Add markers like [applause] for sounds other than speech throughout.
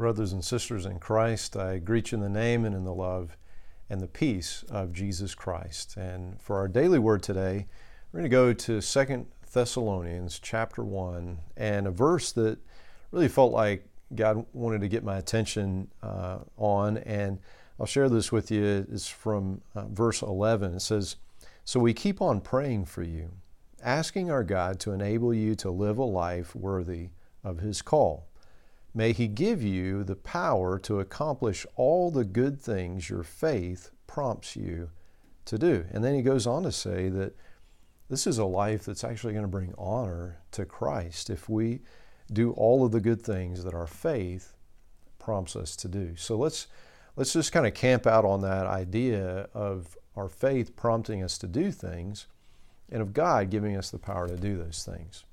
Brothers and sisters in Christ, I greet you in the name and in the love and the peace of Jesus Christ. And for our daily word today, we're going to go to Second Thessalonians chapter 1 and a verse that really felt like God wanted to get my attention uh, on. And I'll share this with you. It's from uh, verse 11. It says, So we keep on praying for you, asking our God to enable you to live a life worthy of His call May He give you the power to accomplish all the good things your faith prompts you to do. And then he goes on to say that this is a life that's actually going to bring honor to Christ if we do all of the good things that our faith prompts us to do. So let's let's just kind of camp out on that idea of our faith prompting us to do things and of God giving us the power to do those things.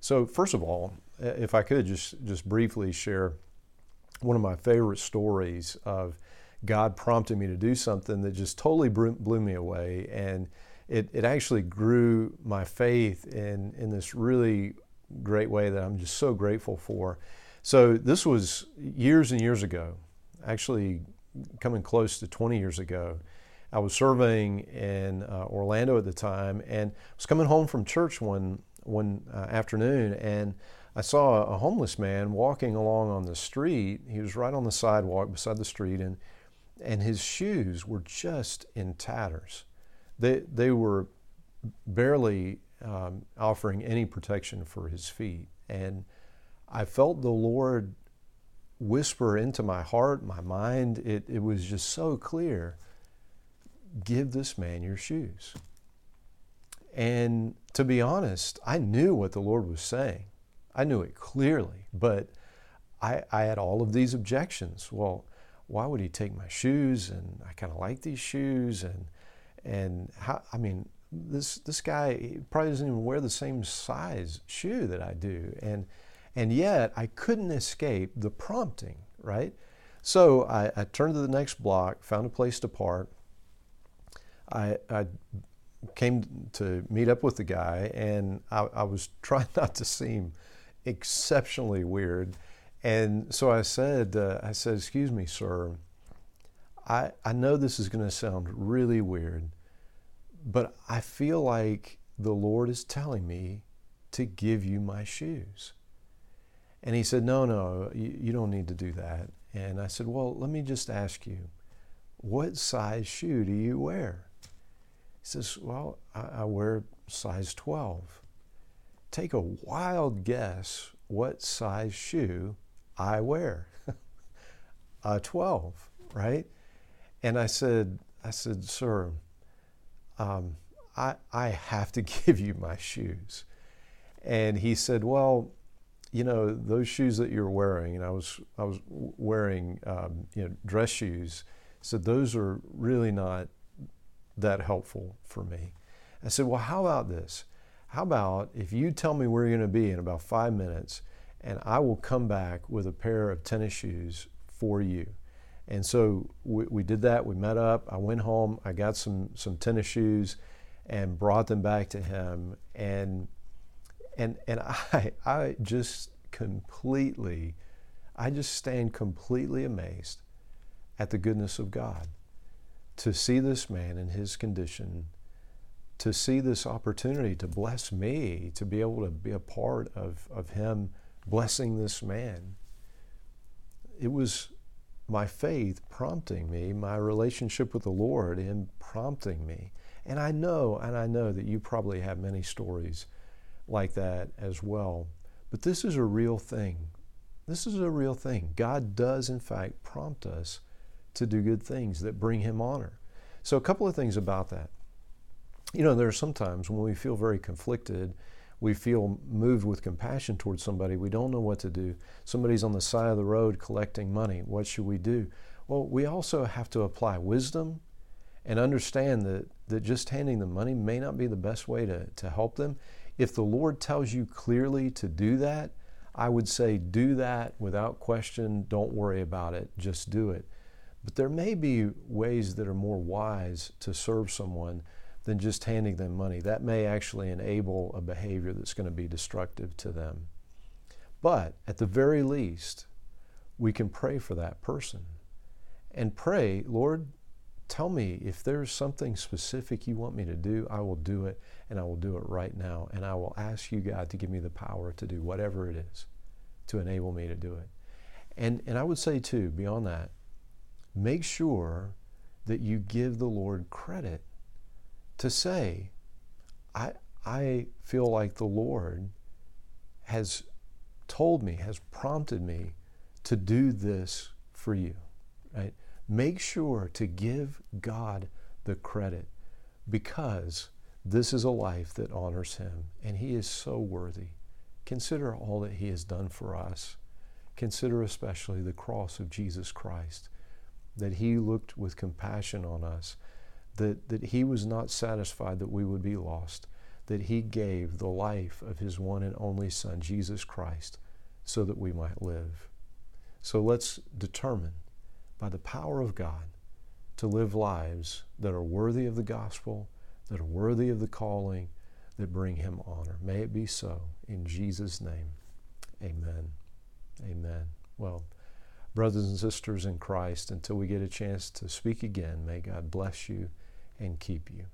So first of all, if I could just just briefly share one of my favorite stories of God prompting me to do something that just totally blew me away, and it, it actually grew my faith in in this really great way that I'm just so grateful for. So this was years and years ago, actually coming close to 20 years ago. I was serving in uh, Orlando at the time, and was coming home from church one one uh, afternoon, and I saw a homeless man walking along on the street. He was right on the sidewalk beside the street, and and his shoes were just in tatters. They they were barely um, offering any protection for his feet, and I felt the Lord whisper into my heart, my mind. It it was just so clear. Give this man your shoes. And to be honest, I knew what the Lord was saying. I knew it clearly, but I, I had all of these objections. Well, why would he take my shoes? And I kind of like these shoes, and and how? I mean, this this guy probably doesn't even wear the same size shoe that I do, and and yet I couldn't escape the prompting, right? So I, I turned to the next block, found a place to park. I, I came to meet up with the guy, and I, I was [laughs] trying not to seem exceptionally weird. And so I said, uh, I said, excuse me, sir, I, I know this is going to sound really weird, but I feel like the Lord is telling me to give you my shoes. And he said, no, no, you, you don't need to do that. And I said, well, let me just ask you, what size shoe do you wear? He says, well, I, I wear size 12 take a wild guess what size shoe I wear. [laughs] a 12, right? And I said, I said, sir, um, I, I have to [laughs] give you my shoes. And he said, well, you know, those shoes that you're wearing, and I was, I was wearing, um, you know, dress shoes, said, those are really not that helpful for me. I said, well, how about this? How about if you tell me where you're going to be in about five minutes, and I will come back with a pair of tennis shoes for you? And so we, we did that. We met up. I went home. I got some some tennis shoes, and brought them back to him. And and and [laughs] I I just completely, I just stand completely amazed at the goodness of God to see this man in his condition to see this opportunity to bless me, to be able to be a part of, of Him blessing this man. It was my faith prompting me, my relationship with the Lord in prompting me. And I know, and I know that you probably have many stories like that as well. But this is a real thing. This is a real thing. God does, in fact, prompt us to do good things that bring Him honor. So, a couple of things about that. You know, there are sometimes when we feel very conflicted, we feel moved with compassion towards somebody. We don't know what to do. Somebody's on the side of the road collecting money. What should we do? Well, we also have to apply wisdom and understand that, that just handing them money may not be the best way to, to help them. If the Lord tells you clearly to do that, I would say do that without question. Don't worry about it. Just do it. But there may be ways that are more wise to serve someone than just handing them money. That may actually enable a behavior that's going to be destructive to them. But at the very least, we can pray for that person and pray, Lord, tell me if there's something specific you want me to do, I will do it, and I will do it right now. And I will ask you, God, to give me the power to do whatever it is to enable me to do it. And, and I would say, too, beyond that, make sure that you give the Lord credit to say, I, I feel like the Lord has told me, has prompted me to do this for you, right? Make sure to give God the credit because this is a life that honors Him and He is so worthy. Consider all that He has done for us. Consider especially the cross of Jesus Christ, that He looked with compassion on us, that, that He was not satisfied that we would be lost, that He gave the life of His one and only Son, Jesus Christ, so that we might live. So let's determine by the power of God to live lives that are worthy of the gospel, that are worthy of the calling, that bring Him honor. May it be so. In Jesus' name, amen. Amen. Well, brothers and sisters in Christ, until we get a chance to speak again, may God bless you and keep you.